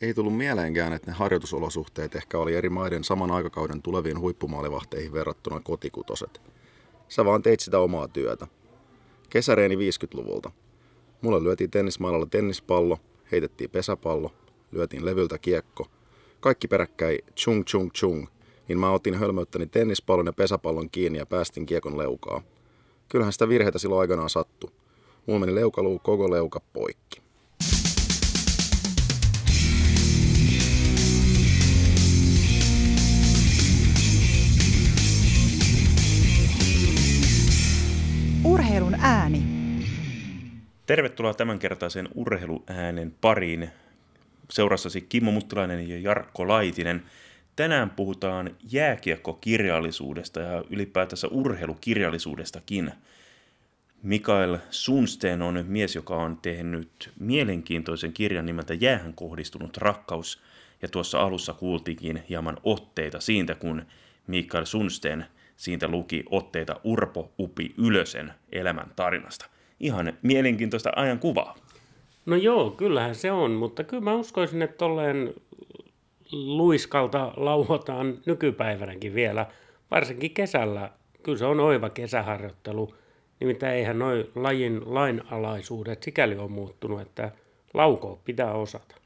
Ei tullut mieleenkään, että ne harjoitusolosuhteet ehkä oli eri maiden saman aikakauden tuleviin huippumaalivahteihin verrattuna kotikutoset. Sä vaan teit sitä omaa työtä. Kesäreeni 50-luvulta. Mulle lyötiin tennismailalla tennispallo, heitettiin pesäpallo, lyötiin levyltä kiekko. Kaikki peräkkäin chung chung chung, niin mä otin hölmöyttäni tennispallon ja pesäpallon kiinni ja päästin kiekon leukaa. Kyllähän sitä virheitä silloin aikanaan sattu. Mulla meni leukaluu koko leuka poikki. Tervetuloa tämänkertaisen urheiluäänen pariin. Seurassasi Kimmo Muttilainen ja Jarkko Laitinen. Tänään puhutaan jääkiekkokirjallisuudesta ja ylipäätänsä urheilukirjallisuudestakin. Mikael Sunsten on mies, joka on tehnyt mielenkiintoisen kirjan nimeltä Jäähän kohdistunut rakkaus. Ja tuossa alussa kuultiinkin hieman otteita siitä, kun Mikael Sunsten siitä luki otteita Urpo Upi Ylösen elämän tarinasta. Ihan mielenkiintoista ajan kuvaa. No joo, kyllähän se on, mutta kyllä mä uskoisin, että tolleen luiskalta lauhotaan nykypäivänäkin vielä, varsinkin kesällä. Kyllä se on oiva kesäharjoittelu. Nimittäin eihän noin lajin lainalaisuudet sikäli ole muuttunut, että laukoa pitää osata.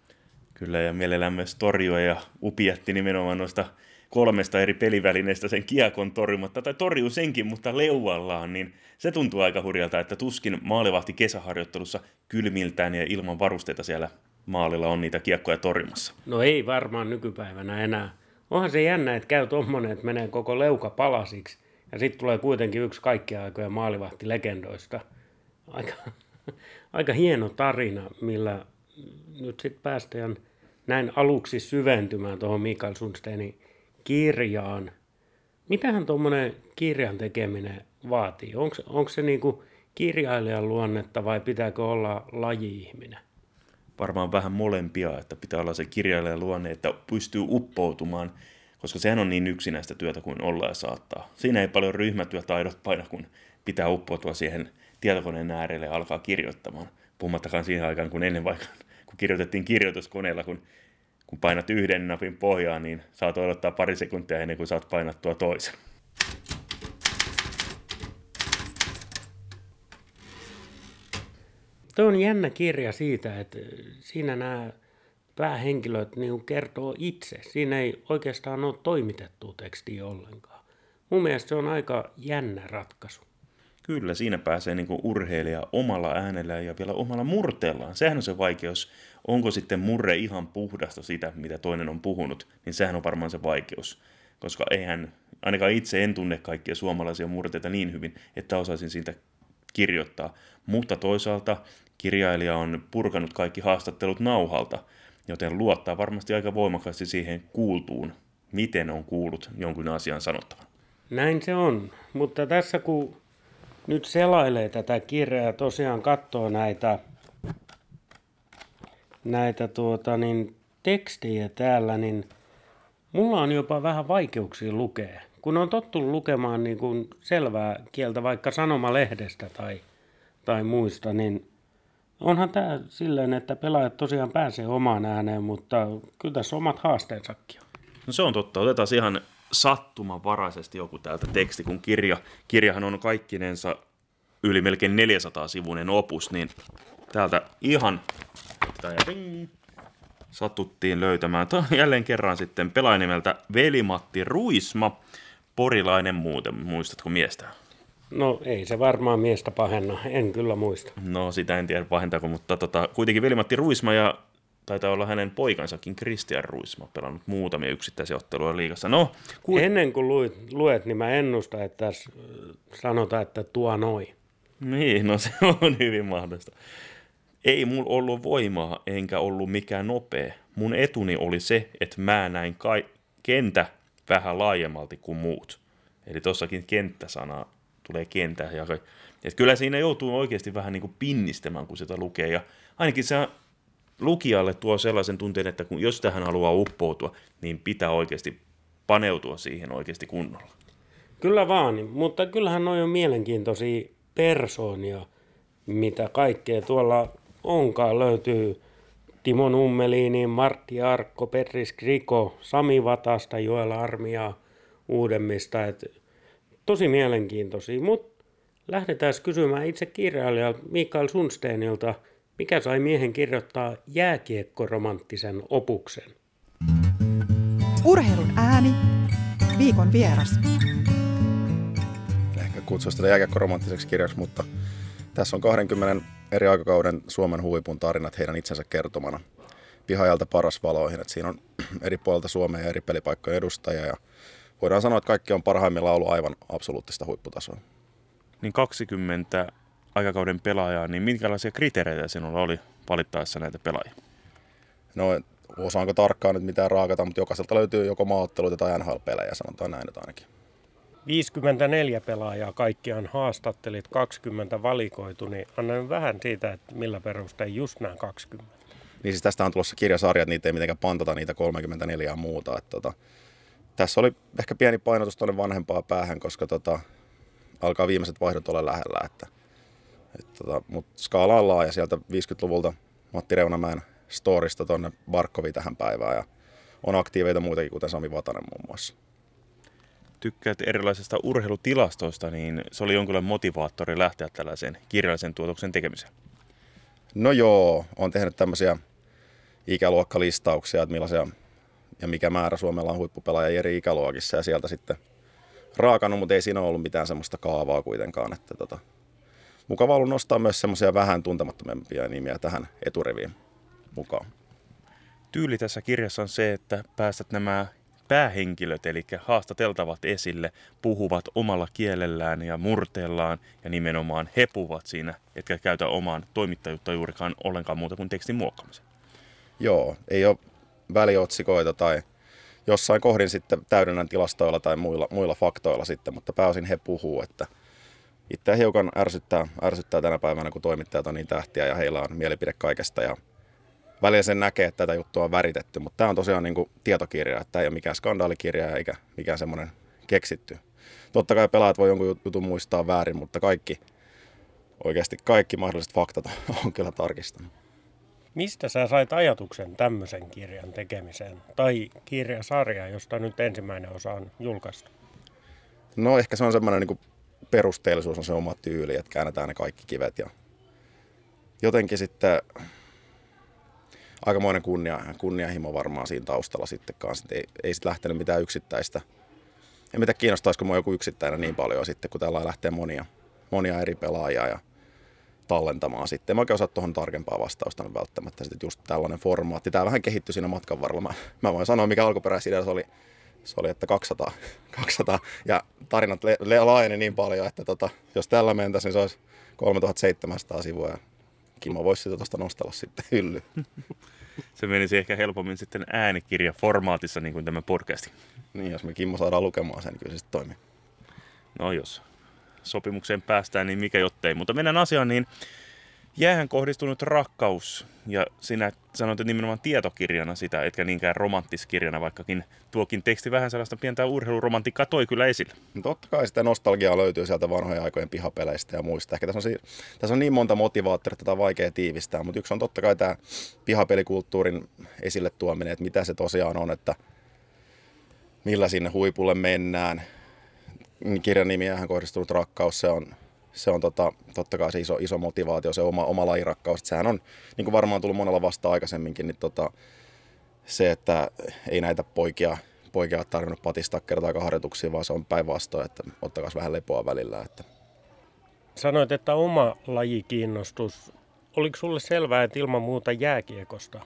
Kyllä, ja mielellään myös torjua ja upiatti nimenomaan noista kolmesta eri pelivälineestä sen kiekon torjumatta, tai torjuu senkin, mutta leuallaan, niin se tuntuu aika hurjalta, että tuskin maalivahti kesäharjoittelussa kylmiltään ja ilman varusteita siellä maalilla on niitä kiekkoja torjumassa. No ei varmaan nykypäivänä enää. Onhan se jännä, että käy tommonen, että menee koko leuka palasiksi, ja sitten tulee kuitenkin yksi kaikkia aikoja maalivahti legendoista. Aika, aika hieno tarina, millä nyt sitten päästään näin aluksi syventymään tuohon Mikael Sundsteinin kirjaan. Mitähän tuommoinen kirjan tekeminen vaatii? Onko se niinku kirjailijan luonnetta vai pitääkö olla laji-ihminen? Varmaan vähän molempia, että pitää olla se kirjailijan luonne, että pystyy uppoutumaan, koska sehän on niin yksinäistä työtä kuin olla ja saattaa. Siinä ei paljon ryhmätyötaidot paina, kun pitää uppoutua siihen tietokoneen äärelle ja alkaa kirjoittamaan. Puhumattakaan siihen aikaan, kun ennen vaikka kun kirjoitettiin kirjoituskoneella, kun kun painat yhden napin pohjaan, niin saat odottaa pari sekuntia ennen kuin saat painattua toisen. Tuo on jännä kirja siitä, että siinä nämä päähenkilöt niin kertoo itse. Siinä ei oikeastaan ole toimitettu tekstiä ollenkaan. Mun mielestä se on aika jännä ratkaisu. Kyllä, siinä pääsee niin kuin urheilija omalla äänellä ja vielä omalla murteellaan. Sehän on se vaikeus. Onko sitten murre ihan puhdasta sitä, mitä toinen on puhunut, niin sehän on varmaan se vaikeus. Koska eihän, ainakaan itse en tunne kaikkia suomalaisia murteita niin hyvin, että osaisin siitä kirjoittaa. Mutta toisaalta kirjailija on purkanut kaikki haastattelut nauhalta, joten luottaa varmasti aika voimakkaasti siihen kuultuun, miten on kuullut jonkun asian sanottavan. Näin se on, mutta tässä kun nyt selailee tätä kirjaa tosiaan katsoo näitä, näitä tuota, niin, tekstejä täällä, niin mulla on jopa vähän vaikeuksia lukea. Kun on tottunut lukemaan niin kuin selvää kieltä vaikka sanomalehdestä tai, tai muista, niin onhan tämä silleen, että pelaajat tosiaan pääsee omaan ääneen, mutta kyllä tässä omat haasteensakin on. No se on totta. Otetaan ihan sattumanvaraisesti joku täältä teksti, kun kirja, kirjahan on kaikkinensa yli melkein 400-sivuinen opus, niin täältä ihan satuttiin löytämään. Tämä on jälleen kerran sitten pelaajanimeltä Velimatti Ruisma, porilainen muuten. Muistatko miestä? No ei se varmaan miestä pahenna, en kyllä muista. No sitä en tiedä pahentaako, mutta tota, kuitenkin Velimatti Ruisma ja taitaa olla hänen poikansakin Christian Ruisma pelannut muutamia yksittäisiä otteluja liigassa. No, ku... Ennen kuin luet, luet, niin mä ennustan, että tässä sanotaan, että tuo noin. Niin, no se on hyvin mahdollista. Ei mulla ollut voimaa, enkä ollut mikään nopea. Mun etuni oli se, että mä näin kai- kentä vähän laajemmalti kuin muut. Eli tossakin kenttäsana tulee kentä. Ja et kyllä siinä joutuu oikeasti vähän niin kuin pinnistämään, kun sitä lukee. Ja ainakin se lukijalle tuo sellaisen tunteen, että kun, jos tähän haluaa uppoutua, niin pitää oikeasti paneutua siihen oikeasti kunnolla. Kyllä vaan, mutta kyllähän noin on mielenkiintoisia persoonia, mitä kaikkea tuolla onkaan löytyy Timo Nummeliini, Martti Arkko, Petri Skriko, Sami Vatasta, Joel Armia uudemmista. Et tosi mielenkiintoisia, mutta lähdetään kysymään itse kirjailijalta Mikael Sunsteinilta, mikä sai miehen kirjoittaa jääkiekkoromanttisen opuksen? Urheilun ääni. Viikon vieras. Ehkä kutsua sitä jääkiekkoromanttiseksi kirjaksi, mutta tässä on 20 eri aikakauden Suomen huipun tarinat heidän itsensä kertomana. Pihajalta paras valoihin. että siinä on eri puolilta Suomea ja eri pelipaikkojen edustajia. Ja voidaan sanoa, että kaikki on parhaimmillaan ollut aivan absoluuttista huipputasoa. Niin 20 aikakauden pelaajaa, niin minkälaisia kriteereitä sinulla oli valittaessa näitä pelaajia? No osaanko tarkkaan nyt mitään raakata, mutta jokaiselta löytyy joko maaotteluita tai NHL-pelejä, sanotaan näin nyt ainakin. 54 pelaajaa kaikkiaan haastattelit, 20 valikoitu, niin anna vähän siitä, että millä perustein just nämä 20. Niin siis tästä on tulossa kirjasarja, että niitä ei mitenkään pantata niitä 34 ja muuta. Että tota, tässä oli ehkä pieni painotus tuonne vanhempaa päähän, koska tota, alkaa viimeiset vaihdot olla lähellä. Että, et tota, Mutta skaala on laaja sieltä 50-luvulta Matti Reunamäen storista tuonne Barkoviin tähän päivään ja on aktiiveita muitakin, kuten Sami Vatanen muun muassa. Tykkäät erilaisista urheilutilastoista, niin se oli jonkinlainen motivaattori lähteä tällaiseen kirjallisen tuotoksen tekemiseen. No joo, on tehnyt tämmöisiä ikäluokkalistauksia, että millaisia ja mikä määrä Suomella on huippupelaajia eri ikäluokissa ja sieltä sitten raakannut, mutta ei siinä ollut mitään semmoista kaavaa kuitenkaan. Että tota, mukava ollut nostaa myös semmoisia vähän tuntemattomempia nimiä tähän eturiviin mukaan. Tyyli tässä kirjassa on se, että päästät nämä päähenkilöt, eli haastateltavat esille, puhuvat omalla kielellään ja murteellaan ja nimenomaan he puhuvat siinä, etkä käytä omaan toimittajuutta juurikaan ollenkaan muuta kuin tekstin muokkaamisen. Joo, ei ole väliotsikoita tai jossain kohdin sitten täydennän tilastoilla tai muilla, muilla faktoilla sitten, mutta pääosin he puhuu, että itse hiukan ärsyttää, ärsyttää tänä päivänä, kun toimittajat on niin tähtiä ja heillä on mielipide kaikesta ja välillä sen näkee, että tätä juttua on väritetty, mutta tämä on tosiaan niin kuin tietokirja, että tämä ei ole mikään skandaalikirja eikä mikään semmoinen keksitty. Totta kai pelaajat voi jonkun jutun muistaa väärin, mutta kaikki, oikeasti kaikki mahdolliset faktat on kyllä tarkistanut. Mistä sä sait ajatuksen tämmöisen kirjan tekemiseen? Tai kirjasarja, josta nyt ensimmäinen osa on julkaistu? No ehkä se on semmoinen niin perusteellisuus on se oma tyyli, että käännetään ne kaikki kivet ja jotenkin sitten aikamoinen kunnia, kunnianhimo varmaan siinä taustalla sitten. Ei, ei sitten lähtenyt mitään yksittäistä. En mitä kiinnostaisiko mua joku yksittäinen niin paljon sitten, kun täällä lähtee monia, monia eri pelaajia ja tallentamaan sitten. En mä oikein osaa tuohon tarkempaa vastausta nyt välttämättä. Sitten just tällainen formaatti. Tämä vähän kehittyi siinä matkan varrella. Mä, mä voin sanoa, mikä alkuperäisidea se oli. Se oli, että 200, 200 ja tarinat le- le- laajeni niin paljon, että tota, jos tällä mentäisiin, niin se olisi 3700 sivua ja Kimmo voisi sitä tuosta nostella sitten hylly. Se menisi ehkä helpommin sitten äänikirjaformaatissa niin kuin tämä podcasti. Niin, jos me Kimmo saadaan lukemaan sen, niin kyllä se sitten toimii. No jos sopimukseen päästään, niin mikä jottei. Mutta mennään asiaan, niin jäähän kohdistunut rakkaus, ja sinä sanoit nimenomaan tietokirjana sitä, etkä niinkään romanttiskirjana, vaikkakin tuokin teksti vähän sellaista pientä urheiluromantiikkaa toi kyllä esille. No totta kai sitä nostalgiaa löytyy sieltä vanhojen aikojen pihapeleistä ja muista. Ehkä tässä on, tässä on niin monta motivaattoria, että tätä on vaikea tiivistää, mutta yksi on totta kai tämä pihapelikulttuurin esille tuominen, että mitä se tosiaan on, että millä sinne huipulle mennään. Kirjan nimiähän kohdistunut rakkaus, se on se on tota, totta kai se iso, iso motivaatio, se oma, oma lajirakkaus. Sehän on, niin kuin varmaan tullut monella vasta aikaisemminkin, niin tota, se, että ei näitä poikia, poikia ole tarvinnut patistaa kertaakaan harjoituksiin, vaan se on päinvastoin, että ottakaa vähän lepoa välillä. Että. Sanoit, että oma lajikiinnostus. Oliko sulle selvää, että ilman muuta jääkiekosta?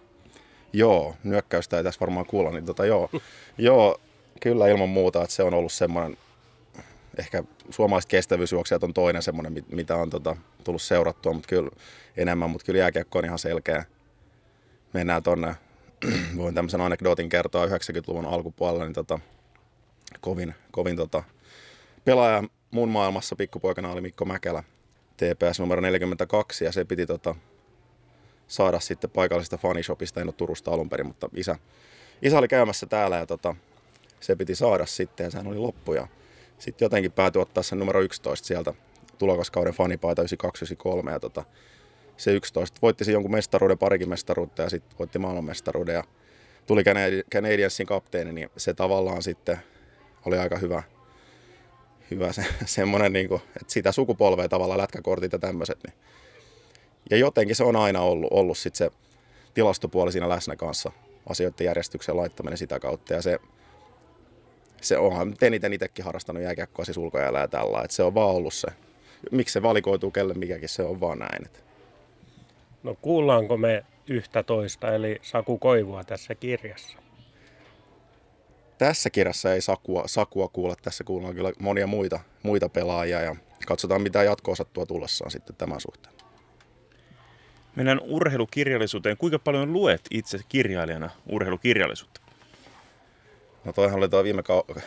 Joo, nyökkäystä ei tässä varmaan kuulla, niin tota, joo, joo, kyllä ilman muuta, että se on ollut semmoinen ehkä suomalaiset kestävyysjuoksijat on toinen semmoinen, mitä on tota, tullut seurattua, mutta kyllä enemmän, mutta kyllä jääkiekko on ihan selkeä. Mennään tonne, voin tämmöisen anekdootin kertoa 90-luvun alkupuolella, niin tota, kovin, kovin tota, pelaaja mun maailmassa pikkupoikana oli Mikko Mäkelä, TPS numero 42, ja se piti tota, saada sitten paikallisesta fanishopista, en ole Turusta alun perin, mutta isä, isä oli käymässä täällä ja tota, se piti saada sitten ja sehän oli loppu. Ja sitten jotenkin päätyi ottaa sen numero 11 sieltä tulokaskauden fanipaita 92-93 ja tota, se 11. Voitti se jonkun mestaruuden, parikin mestaruutta ja sitten voitti maailmanmestaruuden ja tuli Canadiensin kapteeni, niin se tavallaan sitten oli aika hyvä, hyvä se, semmoinen, niin kuin, että sitä sukupolvea tavallaan lätkäkortit ja tämmöiset. Niin. Ja jotenkin se on aina ollut, ollut sit se tilastopuoli siinä läsnä kanssa, asioiden järjestyksen laittaminen sitä kautta. Ja se, se onhan eniten itsekin harrastanut jääkiekkoa siis ulkojäällä ja tällä, että se on vaan ollut se. Miksi se valikoituu kelle mikäkin, se on vaan näin. Että. No kuullaanko me yhtä toista, eli Saku Koivua tässä kirjassa? Tässä kirjassa ei Sakua, Sakua kuulla, tässä kuullaan kyllä monia muita, muita pelaajia ja katsotaan mitä jatko-osattua tullessaan sitten tämän suhteen. Mennään urheilukirjallisuuteen. Kuinka paljon luet itse kirjailijana urheilukirjallisuutta? No toihan oli tuo viime kau-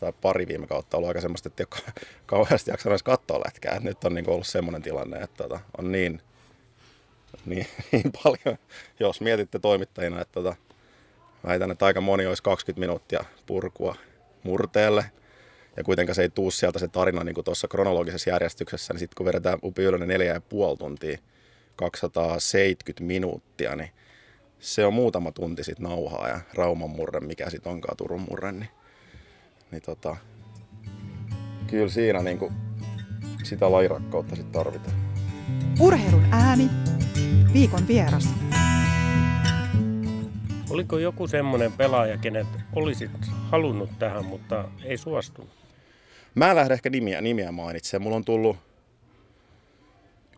tai pari viime kautta ollut aika semmoista, että ei ole kauheasti jaksanut edes katsoa lätkää. Nyt on niin ollut semmoinen tilanne, että tota, on niin, niin, niin, paljon, jos mietitte toimittajina, että tota, väitän, että aika moni olisi 20 minuuttia purkua murteelle. Ja kuitenkaan se ei tuu sieltä se tarina niin kuin tuossa kronologisessa järjestyksessä, niin sitten kun vedetään Upi Ylönen neljä ja puoli tuntia, 270 minuuttia, niin se on muutama tunti sitten nauhaa ja Rauman murre, mikä sitten onkaan Turun murre, niin, niin tota, kyllä siinä niin kuin sitä lajirakkautta sitten tarvitaan. Urheilun ääni. Viikon vieras. Oliko joku semmoinen pelaaja, kenet olisit halunnut tähän, mutta ei suostunut? Mä en lähde ehkä nimiä, nimiä mainitsemaan. Mulla on tullut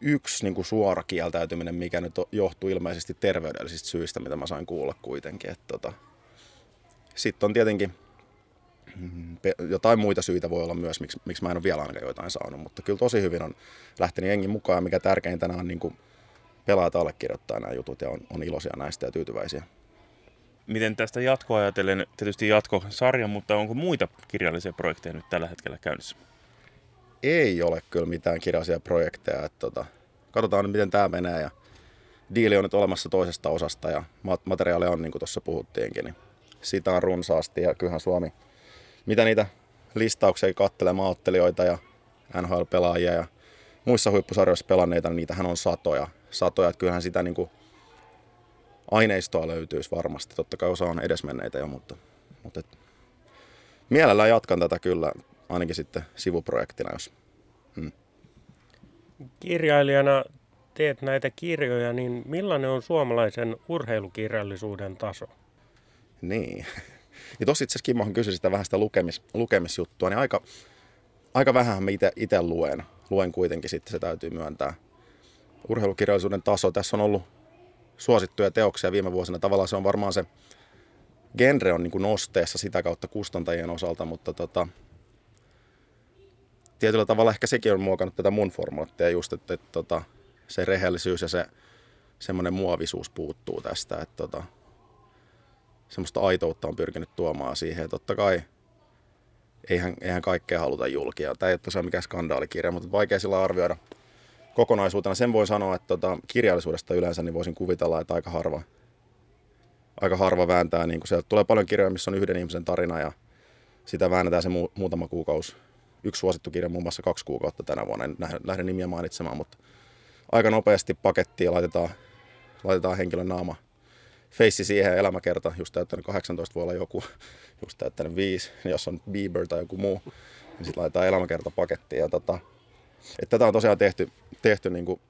yksi niin kuin suora kieltäytyminen, mikä nyt johtuu ilmeisesti terveydellisistä syistä, mitä mä sain kuulla kuitenkin. Tota. Sitten on tietenkin mm, jotain muita syitä voi olla myös, miksi, miksi mä en ole vielä ainakaan jotain saanut, mutta kyllä tosi hyvin on lähtenyt jengi mukaan, mikä tärkeintä on niin kuin pelaajat allekirjoittaa nämä jutut ja on, on iloisia näistä ja tyytyväisiä. Miten tästä jatkoa ajatellen, tietysti jatkosarja, mutta onko muita kirjallisia projekteja nyt tällä hetkellä käynnissä? Ei ole kyllä mitään kirjallisia projekteja. Että tota, katsotaan miten tämä menee ja diili on nyt olemassa toisesta osasta ja materiaalia on niin kuin tuossa puhuttiinkin. Niin sitä on runsaasti ja kyllähän Suomi, mitä niitä listauksia kattelee maaottelijoita ja NHL-pelaajia ja muissa huippusarjoissa pelanneita, niin niitähän on satoja. Satoja, että kyllähän sitä niin kuin aineistoa löytyisi varmasti. Totta kai osa on edesmenneitä jo, mutta, mutta et, mielellään jatkan tätä kyllä, ainakin sitten sivuprojektina, jos hmm. Kirjailijana teet näitä kirjoja, niin millainen on suomalaisen urheilukirjallisuuden taso? Niin. Ja tossa itse asiassa Kimmohan kysyi sitä vähän sitä lukemis, lukemisjuttua, niin aika, aika vähän mä itse luen. Luen kuitenkin sitten, se täytyy myöntää. Urheilukirjallisuuden taso, tässä on ollut suosittuja teoksia viime vuosina. Tavallaan se on varmaan se genre on niin kuin nosteessa sitä kautta kustantajien osalta, mutta tota, tietyllä tavalla ehkä sekin on muokannut tätä mun formaattia just, että, että, että tota, se rehellisyys ja se semmoinen muovisuus puuttuu tästä, että tota, semmoista aitoutta on pyrkinyt tuomaan siihen. Totta kai eihän, eihän kaikkea haluta julkia. Tämä ei ole tosiaan mikään skandaalikirja, mutta vaikea sillä arvioida kokonaisuutena. Sen voi sanoa, että tota, kirjallisuudesta yleensä niin voisin kuvitella, että aika harva, aika harva vääntää. Niin sieltä tulee paljon kirjoja, missä on yhden ihmisen tarina ja sitä väännetään se mu- muutama kuukausi. Yksi suosittu kirja muun muassa kaksi kuukautta tänä vuonna, en lähde nimiä mainitsemaan, mutta aika nopeasti pakettiin laitetaan, laitetaan henkilön naama feissi siihen elämäkerta, just täyttänyt 18 voi olla joku, just täyttänyt 5, niin jos on Bieber tai joku muu, niin sitten laitetaan elämäkerta pakettiin. Ja tota, että tätä on tosiaan tehty, tehty niin kuin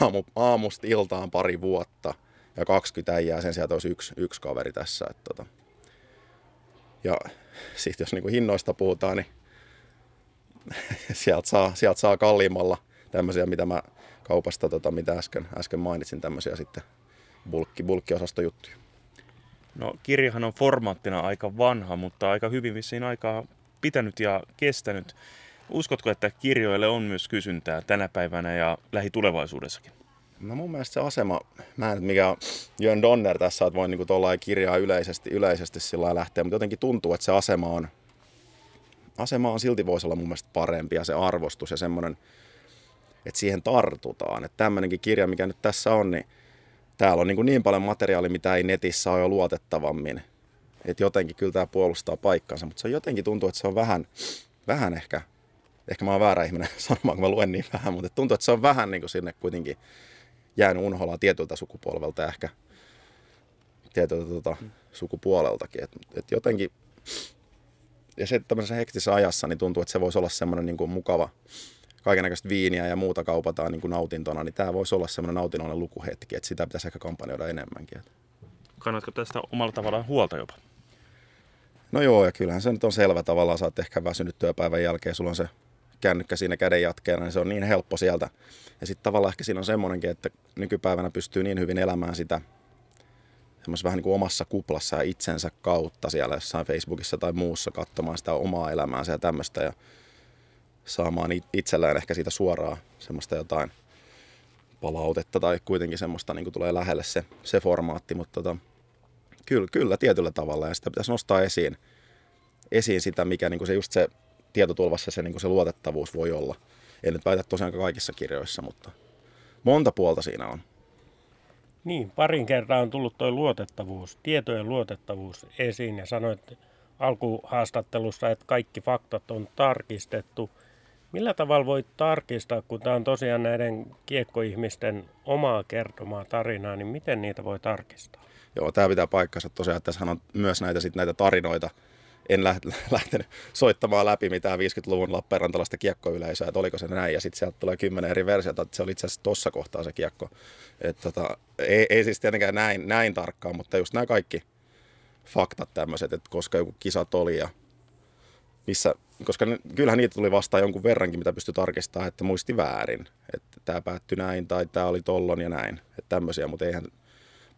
aamu, aamusta iltaan pari vuotta ja 20 äijää, sen sieltä olisi yksi, yksi kaveri tässä. Että tota. Ja sitten jos niin kuin hinnoista puhutaan, niin sieltä saa, sieltä saa kalliimmalla tämmöisiä, mitä mä kaupasta, tota, mitä äsken, äsken mainitsin, tämmöisiä sitten bulkki, bulkkiosastojuttuja. No kirjahan on formaattina aika vanha, mutta aika hyvin vissiin aikaa pitänyt ja kestänyt. Uskotko, että kirjoille on myös kysyntää tänä päivänä ja lähitulevaisuudessakin? No mun mielestä se asema, mä en mikä on Jön Donner tässä, että voin niin tuolla kirjaa yleisesti, yleisesti sillä lähteä, mutta jotenkin tuntuu, että se asema on, asema on silti voisi olla mun mielestä parempi ja se arvostus ja semmoinen, että siihen tartutaan. Että tämmöinenkin kirja, mikä nyt tässä on, niin täällä on niin, niin paljon materiaalia, mitä ei netissä ole jo luotettavammin. Että jotenkin kyllä tämä puolustaa paikkansa, mutta se jotenkin tuntuu, että se on vähän, vähän ehkä, ehkä mä oon väärä ihminen sanomaan, kun mä luen niin vähän, mutta tuntuu, että se on vähän niin kuin sinne kuitenkin jäänyt unholaan tietyltä sukupolvelta ehkä tietyltä tota, sukupuoleltakin. Et, et jotenkin, ja se tämmöisessä hektisessä ajassa niin tuntuu, että se voisi olla semmoinen niin kuin mukava, kaikenlaista viiniä ja muuta kaupataan niin kuin nautintona, niin tämä voisi olla semmoinen nautinnollinen lukuhetki, että sitä pitäisi ehkä kampanjoida enemmänkin. Kannatko tästä omalla tavallaan huolta jopa? No joo, ja kyllähän se nyt on selvä tavallaan, sä oot ehkä väsynyt työpäivän jälkeen, sulla on se kännykkä siinä käden jatkeena, niin se on niin helppo sieltä. Ja sitten tavallaan ehkä siinä on semmoinenkin, että nykypäivänä pystyy niin hyvin elämään sitä semmoisessa vähän niin kuin omassa kuplassa ja itsensä kautta siellä jossain Facebookissa tai muussa katsomaan sitä omaa elämäänsä ja tämmöistä ja saamaan itsellään ehkä siitä suoraa semmoista jotain palautetta tai kuitenkin semmoista niin kuin tulee lähelle se, se formaatti, mutta tota, kyllä, kyllä tietyllä tavalla ja sitä pitäisi nostaa esiin, esiin sitä, mikä niin kuin se just se tietotulvassa se, niin kuin se luotettavuus voi olla. En nyt väitä tosiaan kaikissa kirjoissa, mutta monta puolta siinä on. Niin, parin kertaa on tullut tuo luotettavuus, tietojen luotettavuus esiin ja sanoit alkuhaastattelussa, että kaikki faktat on tarkistettu. Millä tavalla voit tarkistaa, kun tämä on tosiaan näiden kiekkoihmisten omaa kertomaa tarinaa, niin miten niitä voi tarkistaa? Joo, tämä pitää paikkansa tosiaan, että tässä on myös näitä, sit näitä tarinoita, en lähtenyt soittamaan läpi mitään 50-luvun Lappeenrantalaista kiekkoyleisöä, että oliko se näin, ja sitten sieltä tulee kymmenen eri versiota, että se oli itse asiassa tuossa kohtaa se kiekko. Et tota, ei, ei, siis tietenkään näin, näin tarkkaan, mutta just nämä kaikki faktat tämmöiset, että koska joku kisat oli ja missä, koska kyllähän niitä tuli vastaan jonkun verrankin, mitä pystyi tarkistamaan, että muisti väärin, että tämä päättyi näin tai tämä oli tollon ja näin, että tämmöisiä, mutta eihän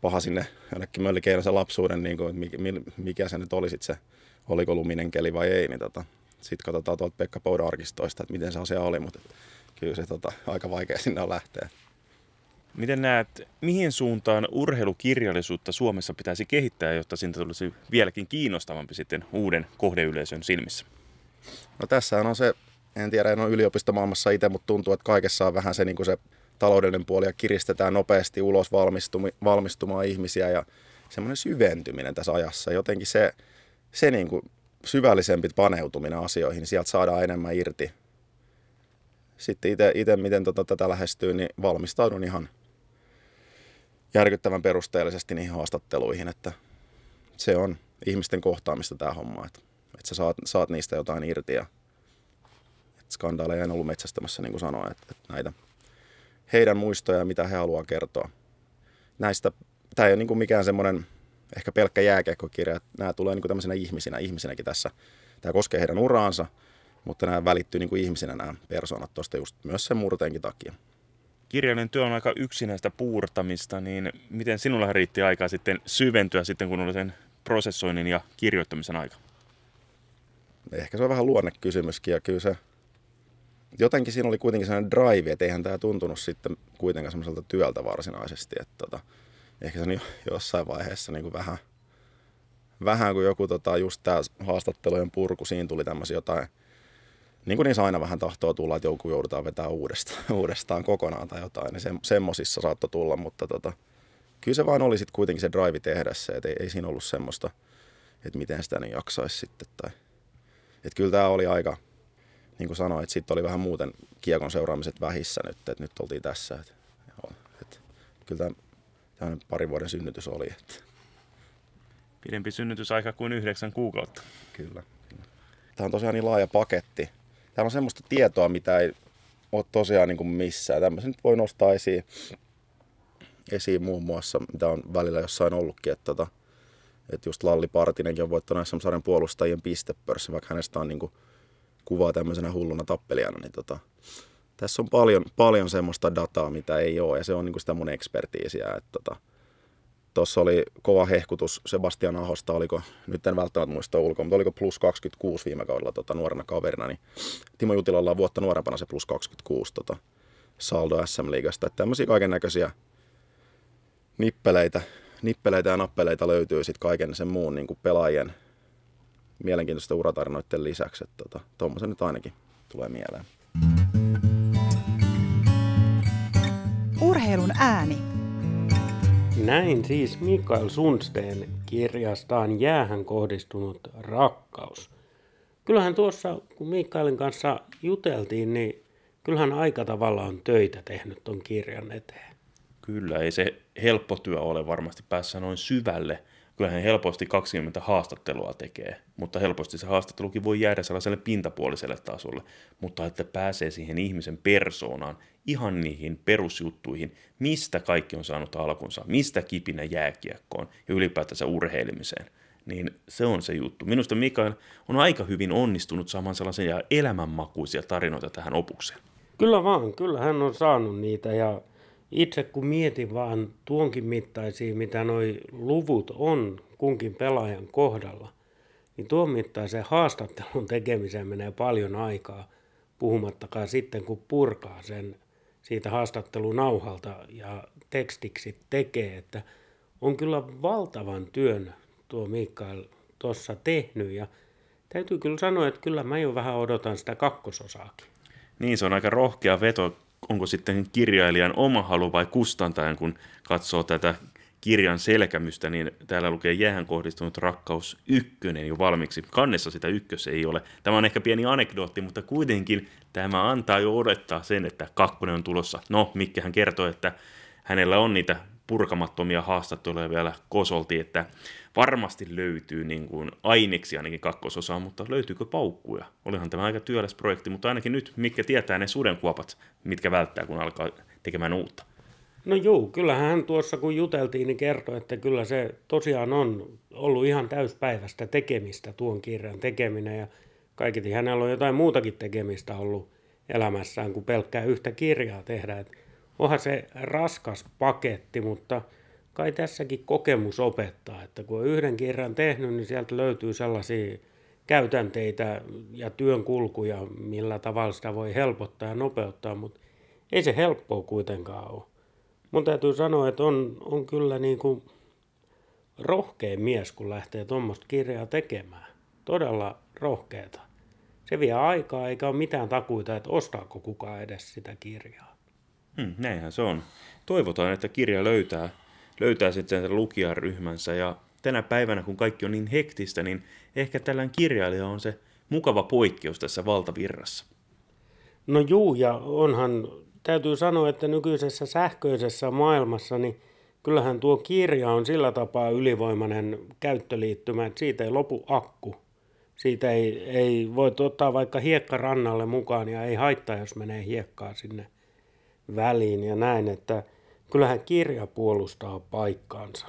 paha sinne jonnekin möllikeinä lapsuuden, niin kuin, mikä se nyt oli sitten se oliko luminen keli vai ei, niin tota, sitten katsotaan tuolta Pekka Poudan arkistoista, että miten se asia oli, mutta kyllä se tota, aika vaikea sinne on lähteä. Miten näet, mihin suuntaan urheilukirjallisuutta Suomessa pitäisi kehittää, jotta siitä tulisi vieläkin kiinnostavampi sitten uuden kohdeyleisön silmissä? No tässä on se, en tiedä, en ole yliopistomaailmassa itse, mutta tuntuu, että kaikessa on vähän se, niin kuin se taloudellinen puoli ja kiristetään nopeasti ulos valmistumaan ihmisiä ja semmoinen syventyminen tässä ajassa. Jotenkin se, se niin kuin syvällisempi paneutuminen asioihin, niin sieltä saadaan enemmän irti. Sitten itse, miten tota, tätä lähestyy, niin valmistaudun ihan järkyttävän perusteellisesti niihin haastatteluihin, että se on ihmisten kohtaamista tämä homma, että, että sä saat, saat niistä jotain irti ja että skandaaleja en ollut metsästämässä, niin kuin sanoin, että, että näitä heidän muistoja, mitä he haluaa kertoa. Näistä, tämä ei ole niin kuin mikään semmoinen ehkä pelkkä jääkiekkokirja. Nämä tulee niin kuin tämmöisenä ihmisinä, ihmisinäkin tässä. Tämä koskee heidän uraansa, mutta nämä välittyy niin kuin ihmisinä nämä persoonat tuosta just myös sen murteenkin takia. Kirjainen työ on aika yksinäistä puurtamista, niin miten sinulla riitti aikaa sitten syventyä sitten, kun oli sen prosessoinnin ja kirjoittamisen aika? Ehkä se on vähän luonnekysymyskin ja kyllä se jotenkin siinä oli kuitenkin sellainen drive, että eihän tämä tuntunut sitten kuitenkaan semmoiselta työltä varsinaisesti, että tota, ehkä se on jossain vaiheessa niin kuin vähän, vähän kuin joku tota, just tämä haastattelujen purku, siinä tuli tämmöisiä jotain, niin kuin niissä aina vähän tahtoo tulla, että joku joudutaan vetää uudestaan, uudestaan kokonaan tai jotain, niin se, semmosissa saattoi tulla, mutta tota, kyllä se vain oli sitten kuitenkin se drive tehdä se, että ei, ei siinä ollut semmoista, että miten sitä niin jaksaisi sitten. Tai, että kyllä tämä oli aika, niin kuin sanoin, että sitten oli vähän muuten kiekon seuraamiset vähissä nyt, että nyt oltiin tässä. Että, joo, että, kyllä tämä parin vuoden synnytys oli. Että. Pidempi synnytysaika kuin yhdeksän kuukautta. Kyllä, kyllä. Tämä on tosiaan niin laaja paketti. Täällä on semmoista tietoa, mitä ei ole tosiaan niin kuin missään. Tämmöisen nyt voi nostaa esiin, esiin muun muassa, mitä on välillä jossain ollutkin, että, tota, että just Lalli Partinenkin on voittanut SM-sarjan puolustajien pistepörssi, vaikka hänestä on niin kuin kuvaa tämmöisenä hulluna tappelijana, niin tota, tässä on paljon, paljon semmoista dataa, mitä ei ole, ja se on niin kuin sitä mun ekspertiisiä. Että tota, oli kova hehkutus Sebastian Ahosta, oliko, nyt en välttämättä muista ulkoa, mutta oliko plus 26 viime kaudella tota, nuorena kaverina, niin Timo Jutilalla on vuotta nuorempana se plus 26 tota, saldo SM-liigasta. Että tämmöisiä kaiken näköisiä nippeleitä, nippeleitä ja nappeleita löytyy sitten kaiken sen muun niin kuin pelaajien mielenkiintoista uratarinoiden lisäksi. Että tota, tuommoisen nyt ainakin tulee mieleen. Urheilun ääni. Näin siis Mikael Sundsten kirjastaan Jäähän kohdistunut rakkaus. Kyllähän tuossa, kun Mikaelin kanssa juteltiin, niin kyllähän aika tavalla on töitä tehnyt ton kirjan eteen. Kyllä, ei se helppo työ ole varmasti päässä noin syvälle. Kyllähän helposti 20 haastattelua tekee, mutta helposti se haastattelukin voi jäädä sellaiselle pintapuoliselle tasolle, mutta että pääsee siihen ihmisen persoonaan, ihan niihin perusjuttuihin, mistä kaikki on saanut alkunsa, mistä kipinä jääkiekkoon ja ylipäätänsä urheilemiseen, niin se on se juttu. Minusta Mikael on aika hyvin onnistunut saamaan sellaisia elämänmakuisia tarinoita tähän opukseen. Kyllä vaan, kyllä hän on saanut niitä ja itse kun mietin vaan tuonkin mittaisia, mitä noi luvut on kunkin pelaajan kohdalla, niin tuon mittaisen haastattelun tekemiseen menee paljon aikaa, puhumattakaan sitten kun purkaa sen siitä haastattelunauhalta ja tekstiksi tekee, että on kyllä valtavan työn tuo Mikael tuossa tehnyt ja täytyy kyllä sanoa, että kyllä mä jo vähän odotan sitä kakkososaakin. Niin, se on aika rohkea veto. Onko sitten kirjailijan oma halu vai kustantajan, kun katsoo tätä kirjan selkämystä, niin täällä lukee jäähän kohdistunut rakkaus ykkönen jo valmiiksi. Kannessa sitä ykkös ei ole. Tämä on ehkä pieni anekdootti, mutta kuitenkin tämä antaa jo odottaa sen, että kakkonen on tulossa. No, Mikke hän kertoo, että hänellä on niitä purkamattomia haastatteluja vielä kosolti, että varmasti löytyy niin kuin aineksi ainakin kakkososaa, mutta löytyykö paukkuja? Olihan tämä aika työläs projekti, mutta ainakin nyt mikä tietää ne sudenkuopat, mitkä välttää, kun alkaa tekemään uutta. No juu, kyllähän hän tuossa kun juteltiin, niin kertoi, että kyllä se tosiaan on ollut ihan täyspäiväistä tekemistä tuon kirjan tekeminen ja kaiketi hänellä on jotain muutakin tekemistä ollut elämässään kuin pelkkää yhtä kirjaa tehdä. Et onhan se raskas paketti, mutta kai tässäkin kokemus opettaa, että kun on yhden kirjan tehnyt, niin sieltä löytyy sellaisia käytänteitä ja työn kulkuja, millä tavalla sitä voi helpottaa ja nopeuttaa, mutta ei se helppoa kuitenkaan ole. Mun täytyy sanoa, että on, on kyllä niin kuin rohkea mies, kun lähtee tuommoista kirjaa tekemään. Todella rohkeeta. Se vie aikaa, eikä ole mitään takuita, että ostaako kukaan edes sitä kirjaa. Hmm, näinhän se on. Toivotaan, että kirja löytää, löytää sitten sen lukijaryhmänsä ja tänä päivänä, kun kaikki on niin hektistä, niin ehkä tällainen kirjailija on se mukava poikkeus tässä valtavirrassa. No juu, ja onhan, täytyy sanoa, että nykyisessä sähköisessä maailmassa, niin kyllähän tuo kirja on sillä tapaa ylivoimainen käyttöliittymä, että siitä ei lopu akku. Siitä ei, ei voi ottaa vaikka hiekka rannalle mukaan ja ei haittaa, jos menee hiekkaa sinne väliin ja näin, että kyllähän kirja puolustaa paikkaansa.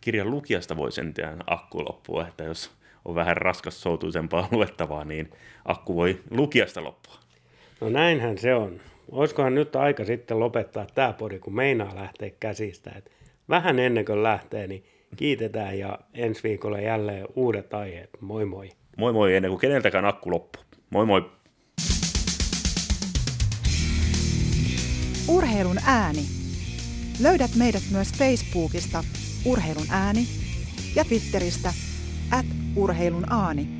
Kirjan lukijasta voi sentään akku loppua, että jos on vähän raskas soutuisempaa luettavaa, niin akku voi lukijasta loppua. No näinhän se on. Olisikohan nyt aika sitten lopettaa tämä podi, kun meinaa lähteä käsistä. Et vähän ennen kuin lähtee, niin kiitetään ja ensi viikolla jälleen uudet aiheet. Moi moi. Moi moi ennen kuin keneltäkään akku loppuu. Moi moi. Urheilun ääni. Löydät meidät myös Facebookista Urheilun ääni ja Twitteristä at urheilun aani.